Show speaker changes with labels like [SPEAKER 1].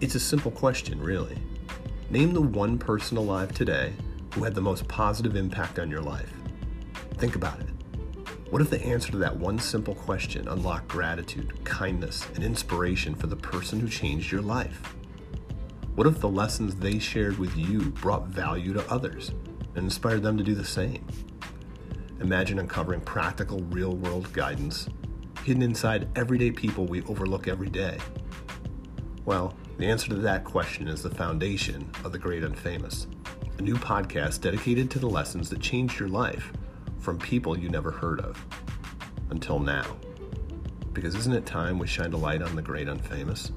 [SPEAKER 1] It's a simple question, really. Name the one person alive today who had the most positive impact on your life. Think about it. What if the answer to that one simple question unlocked gratitude, kindness, and inspiration for the person who changed your life? What if the lessons they shared with you brought value to others and inspired them to do the same? Imagine uncovering practical, real world guidance hidden inside everyday people we overlook every day. Well, the answer to that question is the foundation of The Great Unfamous, a new podcast dedicated to the lessons that changed your life from people you never heard of until now. Because isn't it time we shined a light on the great unfamous?